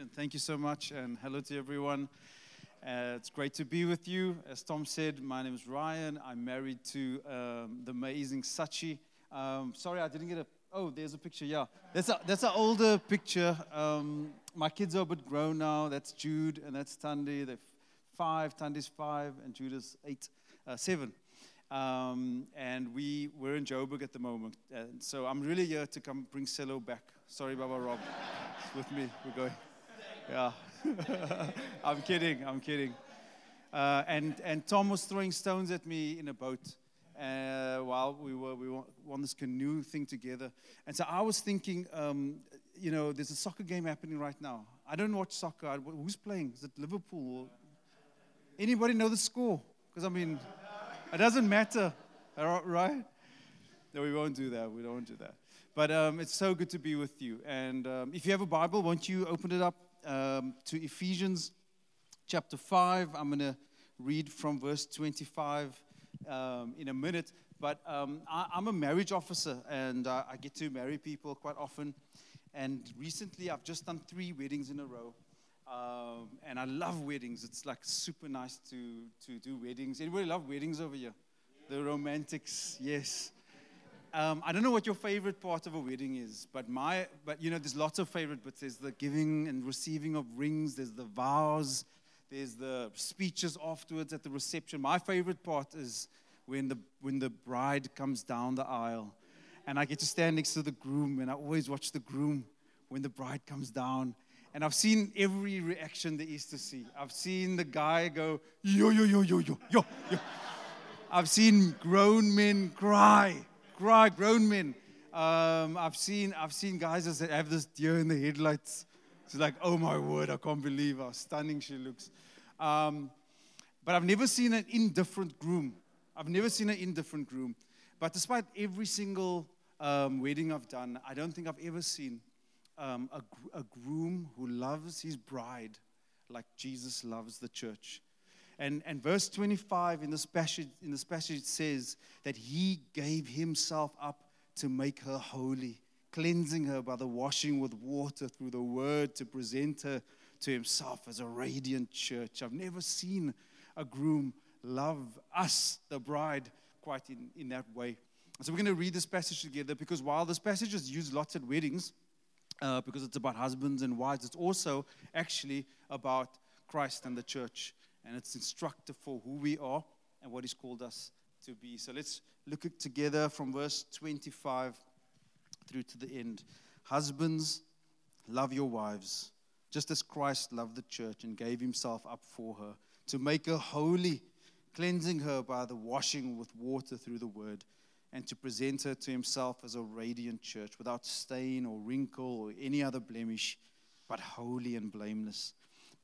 Brilliant. Thank you so much, and hello to everyone. Uh, it's great to be with you. As Tom said, my name is Ryan. I'm married to um, the amazing Sachi. Um, sorry, I didn't get a. Oh, there's a picture. Yeah, that's a, that's an older picture. Um, my kids are a bit grown now. That's Jude and that's Tandy. They're five. Tandy's five, and Jude is eight, uh, seven. Um, and we we're in Joburg at the moment, and so I'm really here to come bring Cello back. Sorry, Baba Rob, it's with me. We're going. Yeah. I'm kidding. I'm kidding. Uh, and and Tom was throwing stones at me in a boat uh, while we were we were on this canoe thing together. And so I was thinking, um, you know, there's a soccer game happening right now. I don't watch soccer. Who's playing? Is it Liverpool? Anybody know the score? Because I mean, it doesn't matter, right? No, we won't do that. We don't do that. But um, it's so good to be with you. And um, if you have a Bible, won't you open it up um, to Ephesians chapter 5. I'm going to read from verse 25 um, in a minute. But um, I, am a marriage officer and uh, I get to marry people quite often. And recently I've just done three weddings in a row. Um, and I love weddings. It's like super nice to, to do weddings. Anybody love weddings over here? The romantics, yes. Um, I don't know what your favorite part of a wedding is, but my, but you know, there's lots of favorite bits. There's the giving and receiving of rings. There's the vows. There's the speeches afterwards at the reception. My favorite part is when the when the bride comes down the aisle, and I get to stand next to the groom, and I always watch the groom when the bride comes down. And I've seen every reaction there is to see. I've seen the guy go yo yo yo yo yo yo yo. I've seen grown men cry cry, grown men. Um, I've seen I've seen guys that have this deer in the headlights. It's like, oh my word, I can't believe how stunning she looks. Um, but I've never seen an indifferent groom. I've never seen an indifferent groom. But despite every single um, wedding I've done, I don't think I've ever seen um, a, a groom who loves his bride like Jesus loves the church. And, and verse 25 in this, passage, in this passage says that he gave himself up to make her holy, cleansing her by the washing with water through the word to present her to himself as a radiant church. I've never seen a groom love us, the bride, quite in, in that way. So we're going to read this passage together because while this passage is used lots at weddings, uh, because it's about husbands and wives, it's also actually about Christ and the church and it's instructive for who we are and what He's called us to be. So let's look at together from verse 25 through to the end. Husbands, love your wives, just as Christ loved the church and gave Himself up for her, to make her holy, cleansing her by the washing with water through the word, and to present her to Himself as a radiant church, without stain or wrinkle or any other blemish, but holy and blameless.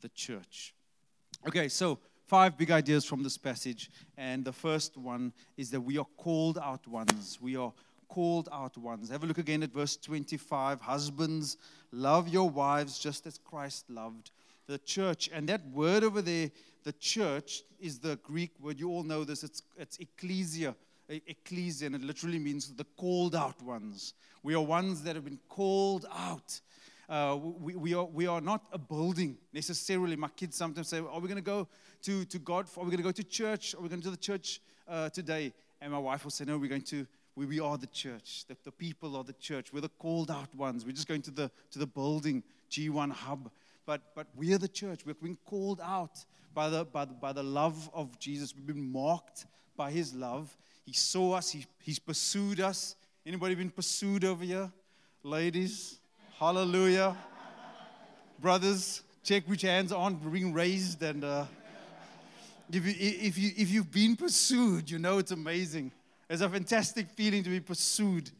the church. Okay, so five big ideas from this passage. And the first one is that we are called out ones. We are called out ones. Have a look again at verse 25. Husbands, love your wives just as Christ loved the church. And that word over there, the church, is the Greek word. You all know this. It's, it's ecclesia. Ecclesia, and it literally means the called out ones. We are ones that have been called out. Uh, we, we, are, we are not a building necessarily. My kids sometimes say, Are we going to go to, to God? Are we going to go to church? Are we going to the church uh, today? And my wife will say, No, we're going to, we, we are the church. The, the people are the church. We're the called out ones. We're just going to the, to the building, G1 Hub. But, but we are the church. We've been called out by the, by, the, by the love of Jesus. We've been marked by his love. He saw us, he, he's pursued us. Anybody been pursued over here? Ladies, Hallelujah. Brothers, check which hands aren't being raised. And uh, if, you, if, you, if you've been pursued, you know it's amazing. It's a fantastic feeling to be pursued.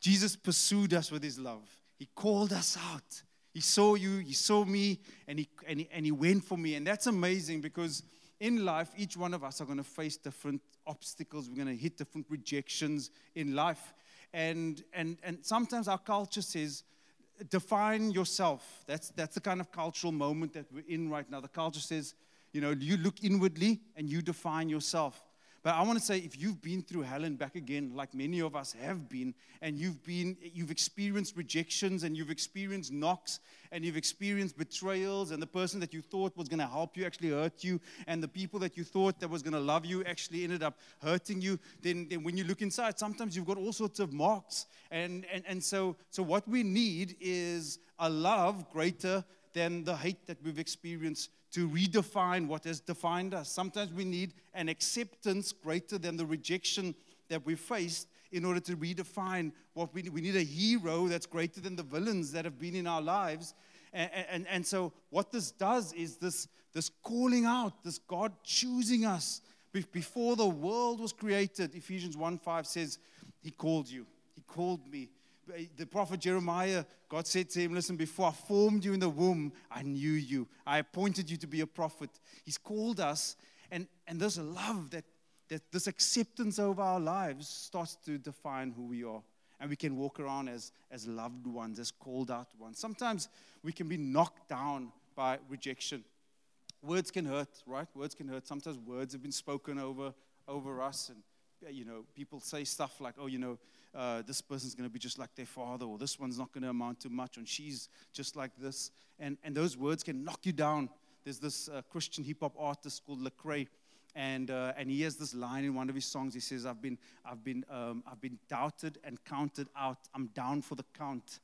Jesus pursued us with his love. He called us out. He saw you, He saw me, and He, and he, and he went for me. And that's amazing because in life, each one of us are going to face different obstacles. We're going to hit different rejections in life. And, and, and sometimes our culture says, define yourself. That's, that's the kind of cultural moment that we're in right now. The culture says, you know, you look inwardly and you define yourself. But I want to say, if you've been through hell and back again, like many of us have been, and you've been, you've experienced rejections, and you've experienced knocks, and you've experienced betrayals, and the person that you thought was going to help you actually hurt you, and the people that you thought that was going to love you actually ended up hurting you. Then, then when you look inside, sometimes you've got all sorts of marks, and and and so so what we need is a love greater than the hate that we've experienced to redefine what has defined us. Sometimes we need an acceptance greater than the rejection that we faced in order to redefine what we need. We need a hero that's greater than the villains that have been in our lives. And, and, and so, what this does is this, this calling out, this God choosing us. Before the world was created, Ephesians 1 5 says, He called you, He called me the prophet Jeremiah, God said to him, Listen, before I formed you in the womb, I knew you. I appointed you to be a prophet. He's called us, and, and there's a love that, that this acceptance of our lives starts to define who we are. And we can walk around as, as loved ones, as called out ones. Sometimes we can be knocked down by rejection. Words can hurt, right? Words can hurt. Sometimes words have been spoken over, over us, and you know, people say stuff like, oh, you know, uh, this person's going to be just like their father, or this one's not going to amount to much, and she's just like this. And, and those words can knock you down. There's this uh, Christian hip hop artist called Lecrae, and, uh, and he has this line in one of his songs. He says, I've been, I've, been, um, I've been doubted and counted out. I'm down for the count.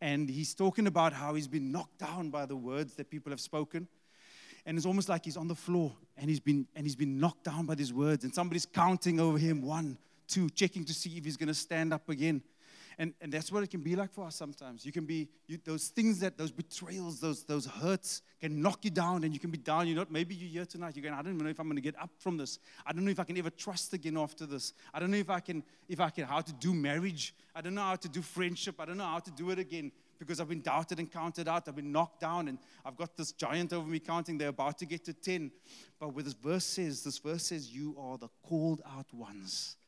And he's talking about how he's been knocked down by the words that people have spoken and it's almost like he's on the floor and he's been and he's been knocked down by these words and somebody's counting over him one two, checking to see if he's going to stand up again. And, and that's what it can be like for us sometimes. You can be, you, those things that, those betrayals, those, those hurts can knock you down and you can be down. You're not, maybe you're here tonight, you're going, I don't even know if I'm going to get up from this. I don't know if I can ever trust again after this. I don't know if I can, if I can, how to do marriage. I don't know how to do friendship. I don't know how to do it again because I've been doubted and counted out. I've been knocked down and I've got this giant over me counting. They're about to get to 10. But what this verse says, this verse says, you are the called out ones.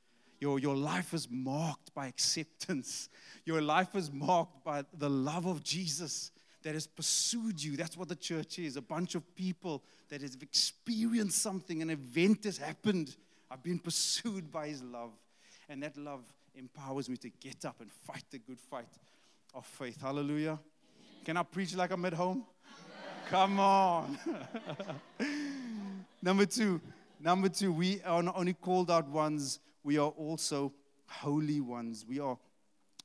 Your, your life is marked by acceptance. Your life is marked by the love of Jesus that has pursued you. That's what the church is a bunch of people that have experienced something, an event has happened. I've been pursued by his love. And that love empowers me to get up and fight the good fight of faith. Hallelujah. Can I preach like I'm at home? Come on. number two, number two, we are not only called out ones we are also holy ones. We are,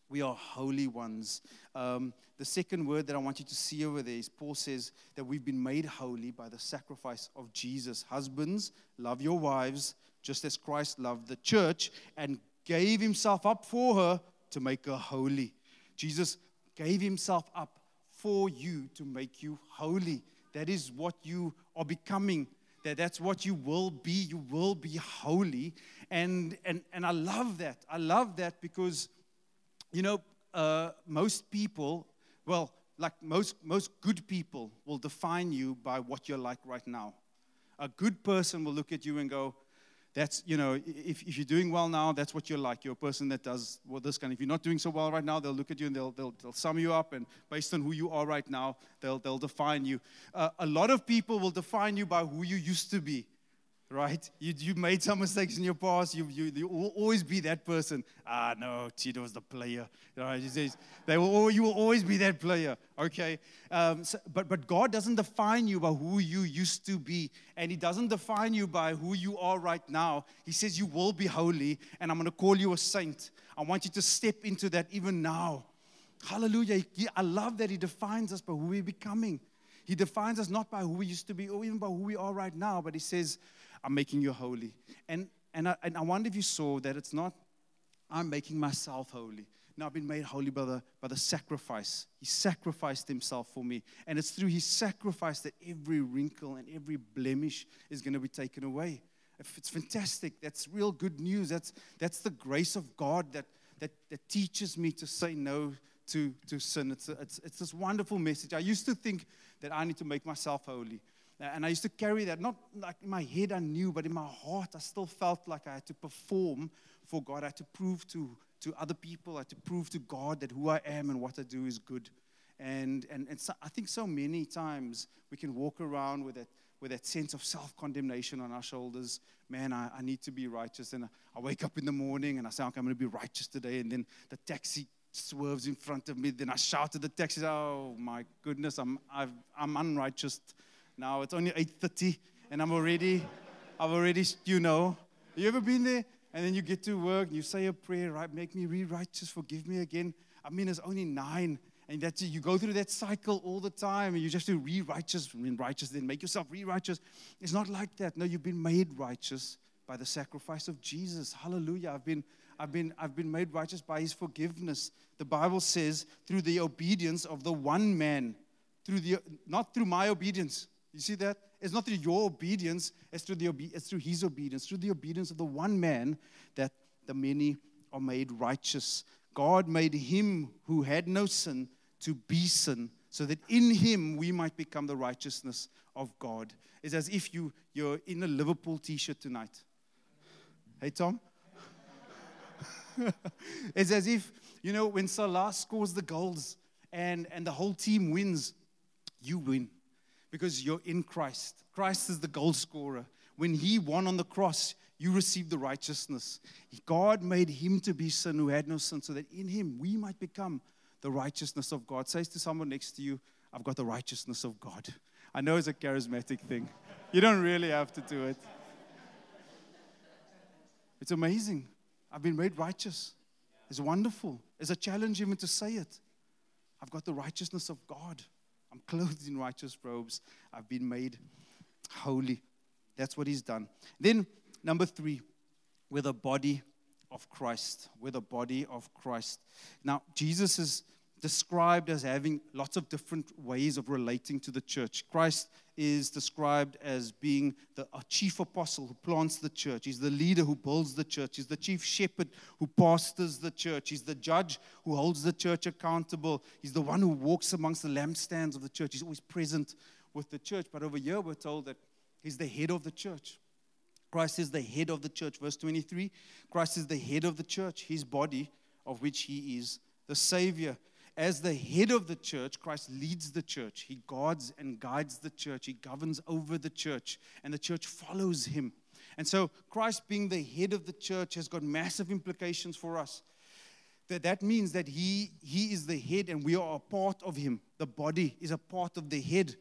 we are holy ones. Um, the second word that I want you to see over there is Paul says that we've been made holy by the sacrifice of Jesus. Husbands, love your wives just as Christ loved the church and gave himself up for her to make her holy. Jesus gave himself up for you to make you holy. That is what you are becoming that that's what you will be. You will be holy. And, and, and I love that. I love that because, you know, uh, most people, well, like most, most good people, will define you by what you're like right now. A good person will look at you and go, that's, you know, if, if you're doing well now, that's what you're like. You're a person that does well, this kind. If you're not doing so well right now, they'll look at you and they'll, they'll, they'll sum you up. And based on who you are right now, they'll, they'll define you. Uh, a lot of people will define you by who you used to be right? You, you made some mistakes in your past. You, you, you will always be that person. Ah, no, Tito was the player. Right? He says, they will, you will always be that player, okay? Um, so, but, but God doesn't define you by who you used to be, and He doesn't define you by who you are right now. He says, You will be holy, and I'm going to call you a saint. I want you to step into that even now. Hallelujah. I love that He defines us by who we're becoming. He defines us not by who we used to be or even by who we are right now, but He says, I'm making you holy. And, and, I, and I wonder if you saw that it's not, I'm making myself holy. Now I've been made holy by the, by the sacrifice. He sacrificed himself for me. And it's through his sacrifice that every wrinkle and every blemish is going to be taken away. It's fantastic. That's real good news. That's, that's the grace of God that, that, that teaches me to say no to, to sin. It's, a, it's, it's this wonderful message. I used to think that I need to make myself holy. And I used to carry that, not like in my head I knew, but in my heart I still felt like I had to perform for God. I had to prove to, to other people, I had to prove to God that who I am and what I do is good. And, and, and so, I think so many times we can walk around with that, with that sense of self condemnation on our shoulders. Man, I, I need to be righteous. And I, wake up in the morning and I say, okay, I'm going to be righteous today. And then the taxi swerves in front of me. Then I shout at the taxi, oh my goodness, I'm, i am unrighteous now. It's only 8.30 and I'm already, I've already, you know. You ever been there? And then you get to work and you say a prayer, right? Make me re righteous, forgive me again. I mean, it's only nine. And that you go through that cycle all the time, and you just do re-righteous, and righteous, then make yourself re-righteous. It's not like that. No, you've been made righteous by the sacrifice of Jesus. Hallelujah. I've been, I've been, I've been made righteous by his forgiveness. The Bible says, through the obedience of the one man, through the not through my obedience. You see that? It's not through your obedience, it's through, the, it's through his obedience, through the obedience of the one man that the many are made righteous. God made him who had no sin to be sin, so that in him we might become the righteousness of God. It's as if you, you're in a Liverpool t shirt tonight. Hey, Tom? it's as if, you know, when Salah scores the goals and, and the whole team wins, you win because you're in Christ. Christ is the goal scorer. When he won on the cross, you received the righteousness. God made him to be sin who had no sin, so that in him we might become the righteousness of God. Says to someone next to you, I've got the righteousness of God. I know it's a charismatic thing. You don't really have to do it. It's amazing. I've been made righteous. It's wonderful. It's a challenge even to say it. I've got the righteousness of God. I'm clothed in righteous robes. I've been made holy. That's what he's done. Then, number three, with a body of Christ. We're the body of Christ. Now, Jesus is described as having lots of different ways of relating to the church. Christ is described as being the chief apostle who plants the church. He's the leader who builds the church. He's the chief shepherd who pastors the church. He's the judge who holds the church accountable. He's the one who walks amongst the lampstands of the church. He's always present with the church. But over here, we're told that he's the head of the church. Christ is the head of the church. Verse 23 Christ is the head of the church, his body, of which he is the Savior. As the head of the church, Christ leads the church. He guards and guides the church. He governs over the church, and the church follows him. And so, Christ being the head of the church has got massive implications for us. That, that means that he, he is the head and we are a part of him. The body is a part of the head.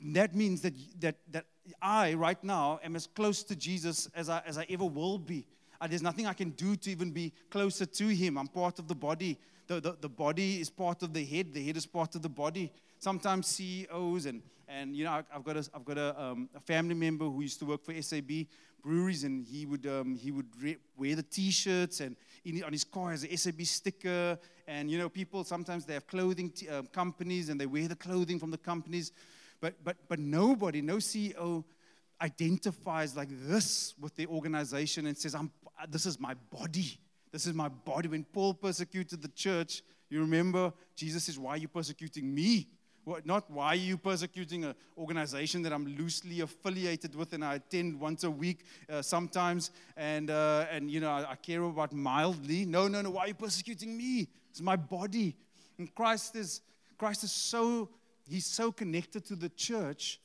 That means that, that, that I, right now, am as close to Jesus as I, as I ever will be. There's nothing I can do to even be closer to Him. I'm part of the body. The, the, the body is part of the head, the head is part of the body. Sometimes CEOs and, and you know, I, have got, a, I've got a, um, a family member who used to work for SAB breweries, and he would, um, he would re- wear the t shirts, and in, on his car has a SAB sticker. And, you know, people sometimes they have clothing t- uh, companies and they wear the clothing from the companies. But, but, but nobody, no CEO identifies like this with the organization and says, I'm, This is my body. This is my body. When Paul persecuted the church, you remember Jesus says, Why are you persecuting me? What, not why are you persecuting an organization that I'm loosely affiliated with and I attend once a week uh, sometimes and, uh, and you know, I, I, care about mildly. No, no, no. Why are you persecuting me? It's my body. And Christ is, Christ is so he's so connected to the church,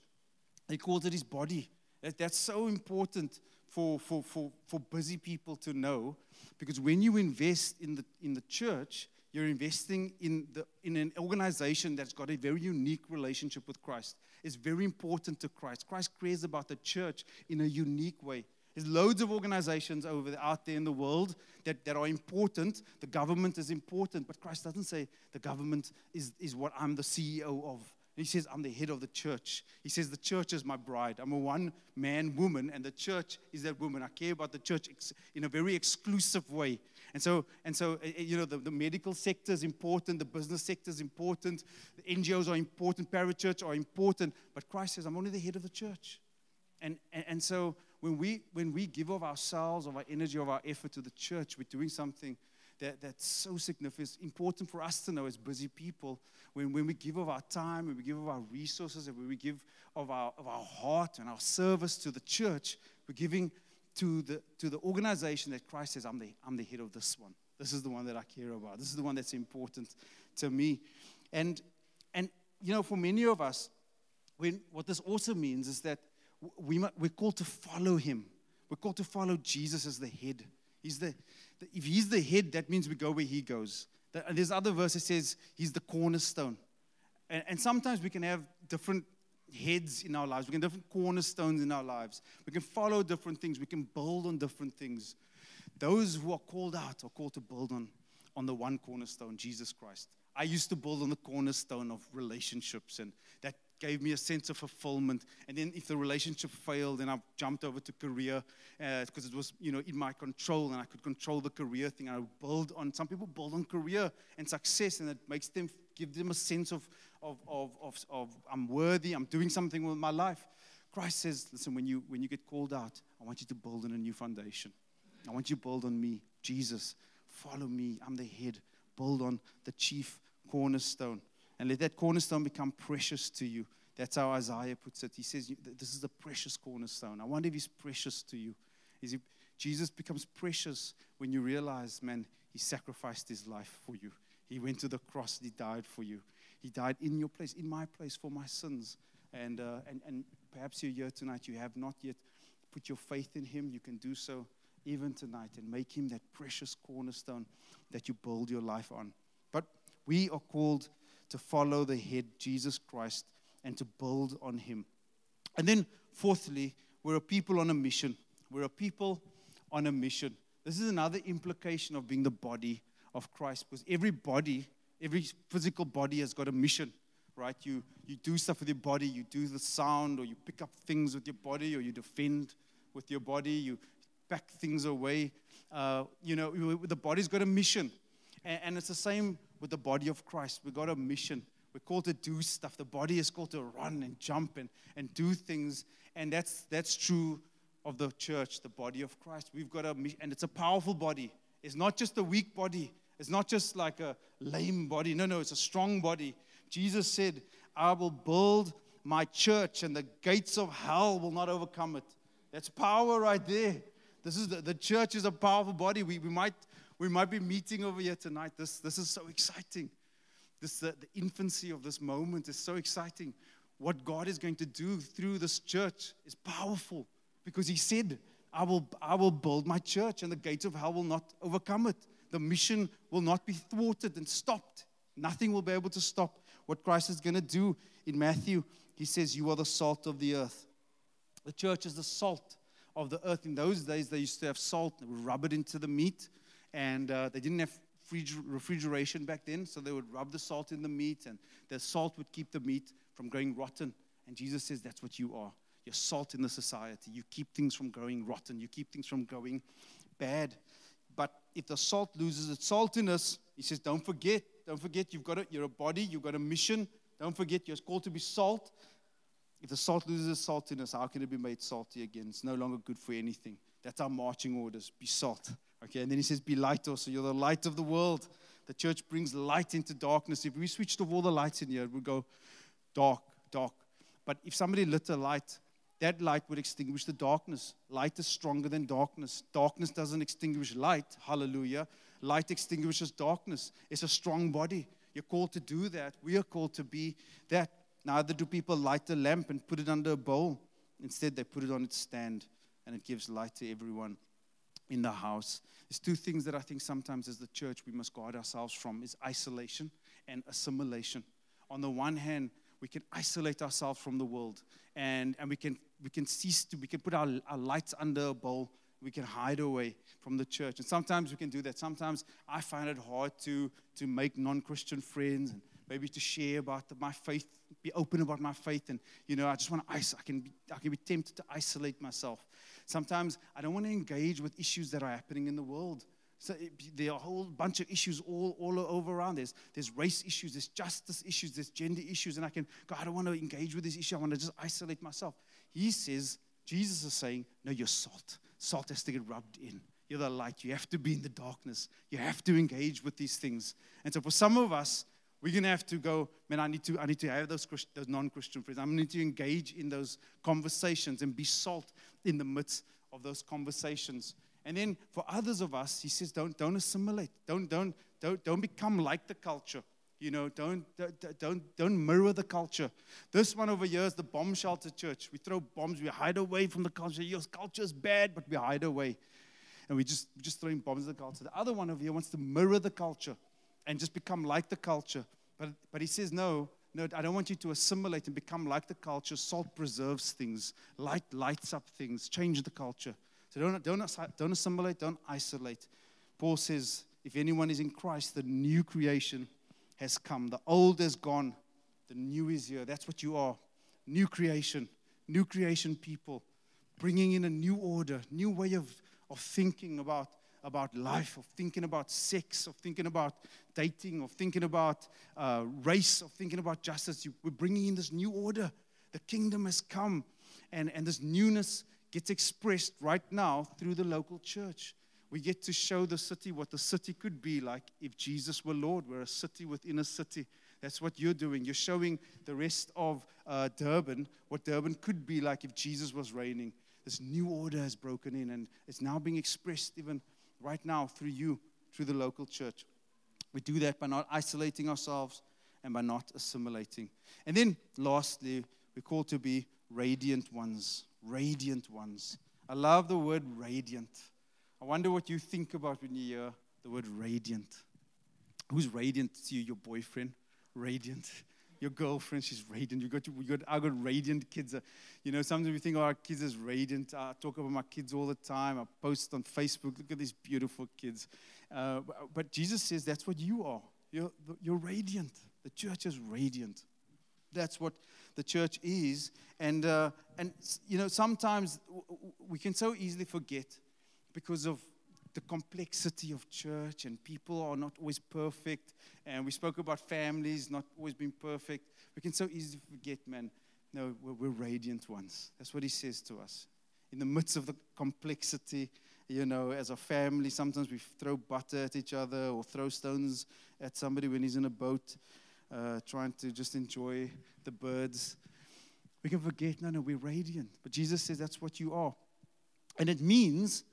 he calls it his body. That, that's so important for, for, for, for busy people to know because when you invest in the, in the church, you're investing in, the, in an organization that's got a very unique relationship with Christ. It's very important to Christ. Christ cares about the church in a unique way. There's loads of organizations over out there in the world that, that are important. The government is important, but Christ doesn't say the government is, is what I'm the CEO of. He says, I'm the head of the church. He says, the church is my bride. I'm a one man woman, and the church is that woman. I care about the church in a very exclusive way. And so, and so eh, eh, you know, the, the medical sector is important, the business sector is important, the NGOs are important, parachurch are important, but Christ says, I'm only the head of the church. And, and, and so when we, when we give of ourselves, of our energy, of our effort to the church, we're doing something that, that's so significant. It's important for us to know as busy people when, when we give of our time, when we give of our resources, and when we give of our, of our heart and our service to the church, we're giving to the, to the organization that Christ says, I'm the, I'm the head of this one. This is the one that I care about. This is the one that's important to me. And, and you know, for many of us, when, what this also means is that we, we're called to follow him. We're called to follow Jesus as the head. He's the, the if he's the head, that means we go where he goes. There's other verse that says he's the cornerstone. And, and sometimes we can have different heads in our lives. We can have different cornerstones in our lives. We can follow different things. We can build on different things. Those who are called out are called to build on, on the one cornerstone, Jesus Christ. I used to build on the cornerstone of relationships, and that gave me a sense of fulfillment. And then if the relationship failed, then I jumped over to career because uh, it was, you know, in my control, and I could control the career thing. I build on. Some people build on career and success, and it makes them give them a sense of, of, of, of, of I'm worthy. I'm doing something with my life. Christ says, listen, when you when you get called out, I want you to build on a new foundation. I want you to build on me, Jesus. Follow me. I'm the head. Build on the chief cornerstone. And let that cornerstone become precious to you. That's how Isaiah puts it. He says, This is the precious cornerstone. I wonder if he's precious to you. Is he, Jesus becomes precious when you realize, man, he sacrificed his life for you. He went to the cross, he died for you. He died in your place, in my place, for my sins. And, uh, and, and perhaps you're here tonight, you have not yet put your faith in him. You can do so even tonight and make him that precious cornerstone that you build your life on. But we are called to follow the head, Jesus Christ, and to build on him. And then, fourthly, we're a people on a mission. We're a people on a mission. This is another implication of being the body of Christ because every body, every physical body has got a mission, right? You, you do stuff with your body, you do the sound, or you pick up things with your body, or you defend with your body, you pack things away. Uh, you know, the body's got a mission. And, and it's the same with the body of Christ. We've got a mission. We're called to do stuff. The body is called to run and jump and, and do things. And that's, that's true of the church, the body of Christ. We've got a mission, and it's a powerful body. It's not just a weak body, it's not just like a lame body. No, no, it's a strong body. Jesus said, I will build my church, and the gates of hell will not overcome it. That's power right there. This is the, the church is a powerful body. We, we, might, we might be meeting over here tonight. This, this is so exciting. This, the, the infancy of this moment is so exciting. What God is going to do through this church is powerful because He said, I will, I will build my church and the gates of hell will not overcome it. The mission will not be thwarted and stopped. Nothing will be able to stop what Christ is going to do. In Matthew, He says, You are the salt of the earth. The church is the salt of the earth. In those days, they used to have salt, they rub it into the meat, and uh, they didn't have refrigeration back then, so they would rub the salt in the meat, and the salt would keep the meat from going rotten. And Jesus says, That's what you are. You're salt in the society. You keep things from going rotten, you keep things from going bad. But if the salt loses its saltiness, he says, Don't forget, don't forget, you've got a, you're a body, you've got a mission. Don't forget, you're called to be salt. If the salt loses its saltiness, how can it be made salty again? It's no longer good for anything. That's our marching orders. Be salt. Okay, and then he says, Be light also. You're the light of the world. The church brings light into darkness. If we switched off all the lights in here, it would go dark, dark. But if somebody lit a light, that light would extinguish the darkness. Light is stronger than darkness. Darkness doesn't extinguish light. Hallelujah. Light extinguishes darkness. It's a strong body. You're called to do that. We are called to be that. Neither do people light a lamp and put it under a bowl. Instead, they put it on its stand and it gives light to everyone in the house. There's two things that I think sometimes as the church we must guard ourselves from is isolation and assimilation. On the one hand, we can isolate ourselves from the world and, and we can we can cease to we can put our, our lights under a bowl we can hide away from the church and sometimes we can do that sometimes i find it hard to to make non-christian friends and maybe to share about the, my faith, be open about my faith. And, you know, I just want to, I can, be, I can be tempted to isolate myself. Sometimes I don't want to engage with issues that are happening in the world. So it, there are a whole bunch of issues all, all over around. There's, there's race issues, there's justice issues, there's gender issues, and I can go, I don't want to engage with this issue. I want to just isolate myself. He says, Jesus is saying, No, you're salt. Salt has to get rubbed in. you're the light. You have to be in the darkness. You have to engage with these things. And so for some of us, we're gonna have to go, man, I need to, I need to have those, those non-Christian friends. i'm need to engage in those conversations and be salt in the midst of those conversations. And then for others of us, he says, don't, don't assimilate. Don't, don't, don't, don't become like the culture. You know, don't, don't, don't mirror the culture. This one over here is the bomb shelter church. We throw bombs, we hide away from the culture. Your culture is bad, but we hide away. And we just, just throwing bombs at the culture. The other one over here wants to mirror the culture and just become like the culture. But, but he says, no, no, I don't want you to assimilate and become like the culture. Salt preserves things, light lights up things, change the culture. So don't, don't, don't assimilate, don't isolate. Paul says, if anyone is in Christ, the new creation has come. The old is gone, the new is here. That's what you are. New creation, new creation people, bringing in a new order, new way of, of thinking about, about life, of thinking about sex, of thinking about dating, of thinking about uh, race, of thinking about justice. We're bringing in this new order. The kingdom has come, and, and this newness gets expressed right now through the local church. We get to show the city what the city could be like if Jesus were Lord. We're a city within a city. That's what you're doing. You're showing the rest of uh, Durban what Durban could be like if Jesus was reigning. This new order has broken in, and it's now being expressed even right now through you, through the local church. We do that by not isolating ourselves and by not assimilating. And then, lastly, we're called to be radiant ones. Radiant ones. I love the word radiant. I wonder what you think about when you hear the word radiant. Who's radiant to you? Your boyfriend? Radiant. Your girlfriend, she's radiant. You got, you got, I got radiant kids. You know, sometimes we think of our kids as radiant. I talk about my kids all the time. I post on Facebook, look at these beautiful kids. Uh, but Jesus says that's what you are. You're, you're radiant. The church is radiant. That's what the church is. And, uh, and you know, sometimes we can so easily forget because of the complexity of church and people are not always perfect. And we spoke about families not always being perfect. We can so easily forget, man, no, we're, we're radiant ones. That's what he says to us. In the midst of the complexity, you know, as a family, sometimes we throw butter at each other or throw stones at somebody when he's in a boat uh, trying to just enjoy the birds. We can forget, no, no, we're radiant. But Jesus says that's what you are. And it means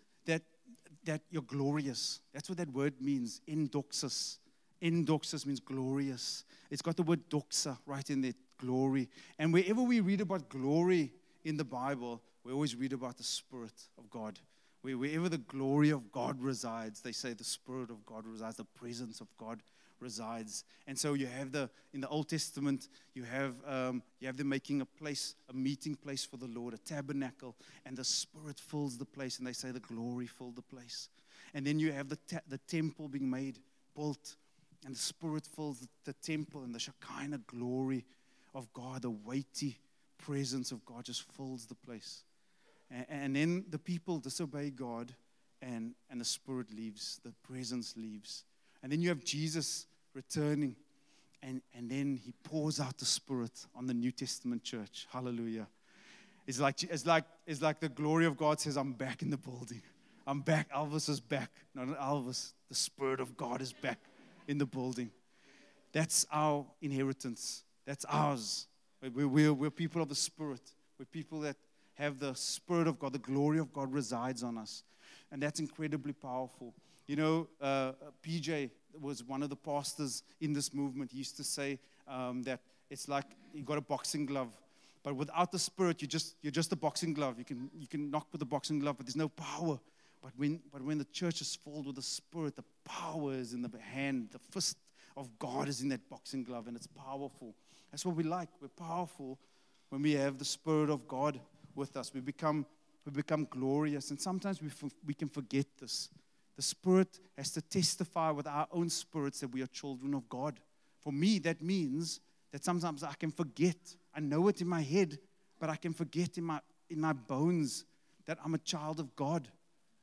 that, you're glorious. That's what that word means, endoxus. Endoxus means glorious. It's got the word doxa right in there, glory. And wherever we read about glory in the Bible, we always read about the Spirit of God. Wherever the glory of God resides, they say the Spirit of God resides, the presence of God resides. And so you have the in the Old Testament, you have um, you have them making a place, a meeting place for the Lord, a tabernacle, and the Spirit fills the place, and they say the glory filled the place. And then you have the the temple being made, built, and the Spirit fills the, the temple, and the Shekinah glory of God, the weighty presence of God just fills the place. And, and then the people disobey God, and and the Spirit leaves, the presence leaves. And then you have Jesus returning. And, and then he pours out the Spirit on the New Testament church. Hallelujah. It's like, it's, like, it's like the glory of God says, I'm back in the building. I'm back. Elvis is back. Not Elvis. The Spirit of God is back in the building. That's our inheritance. That's ours. We're, we're, we're people of the Spirit. We're people that have the Spirit of God. The glory of God resides on us. And that's incredibly powerful. You know, uh, PJ was one of the pastors in this movement. He used to say um, that it's like you got a boxing glove, but without the spirit, you just you're just a boxing glove. You can you can knock with a boxing glove, but there's no power. But when but when the church is filled with the spirit, the power is in the hand. The fist of God is in that boxing glove, and it's powerful. That's what we like. We're powerful when we have the spirit of God with us. We become we become glorious, and sometimes we, f- we can forget this. The Spirit has to testify with our own spirits that we are children of God. For me, that means that sometimes I can forget. I know it in my head, but I can forget in my, in my bones that I'm a child of God.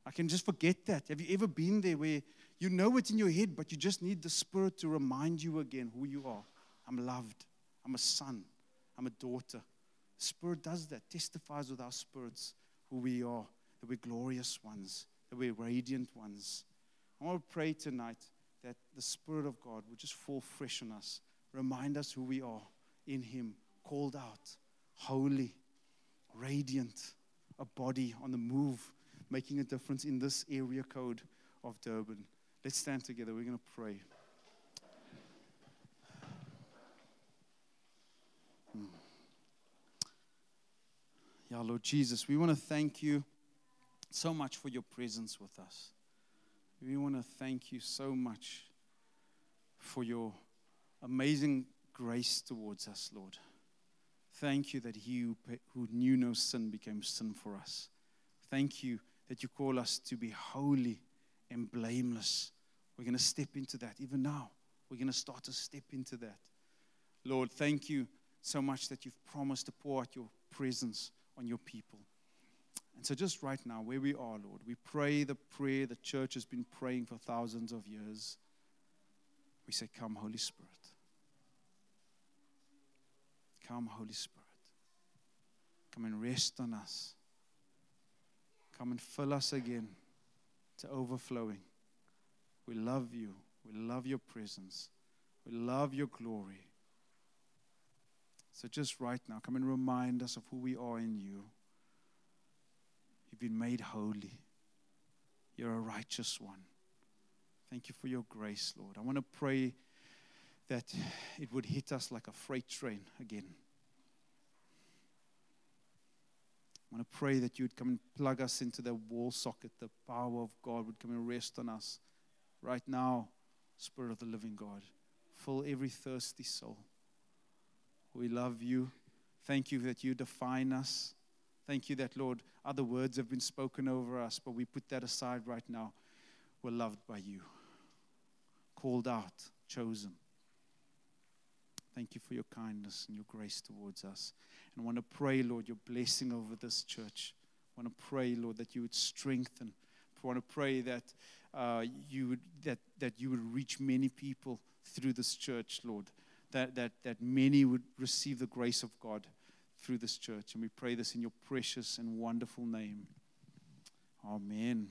I can just forget that. Have you ever been there where you know it in your head, but you just need the Spirit to remind you again who you are? I'm loved. I'm a son. I'm a daughter. The Spirit does that, testifies with our spirits who we are, that we're glorious ones that we're radiant ones. I want to pray tonight that the Spirit of God would just fall fresh on us, remind us who we are in Him, called out, holy, radiant, a body on the move, making a difference in this area code of Durban. Let's stand together. We're going to pray. Hmm. Yeah, Lord Jesus, we want to thank you so much for your presence with us. We want to thank you so much for your amazing grace towards us, Lord. Thank you that he who, knew no sin became sin for us. Thank you that you call us to be holy and blameless. We're going to step into that even now. We're going to start to step into that. Lord, thank you so much that you've promised to pour out your presence on your people. And so, just right now, where we are, Lord, we pray the prayer the church has been praying for thousands of years. We say, Come, Holy Spirit. Come, Holy Spirit. Come and rest on us. Come and fill us again to overflowing. We love you. We love your presence. We love your glory. So, just right now, come and remind us of who we are in you. You've been made holy. You're a righteous one. Thank you for your grace, Lord. I want to pray that it would hit us like a freight train again. I want to pray that you would come and plug us into the wall socket. The power of God would come and rest on us right now, Spirit of the living God. Fill every thirsty soul. We love you. Thank you that you define us. Thank you that, Lord, other words have been spoken over us, but we put that aside right now. We're loved by you, called out, chosen. Thank you for your kindness and your grace towards us. And I want to pray, Lord, your blessing over this church. I want to pray, Lord, that you would strengthen. I want to pray that uh, you would that that you would reach many people through this church, Lord. That that that many would receive the grace of God through this church. And we pray this in your precious and wonderful name. Amen.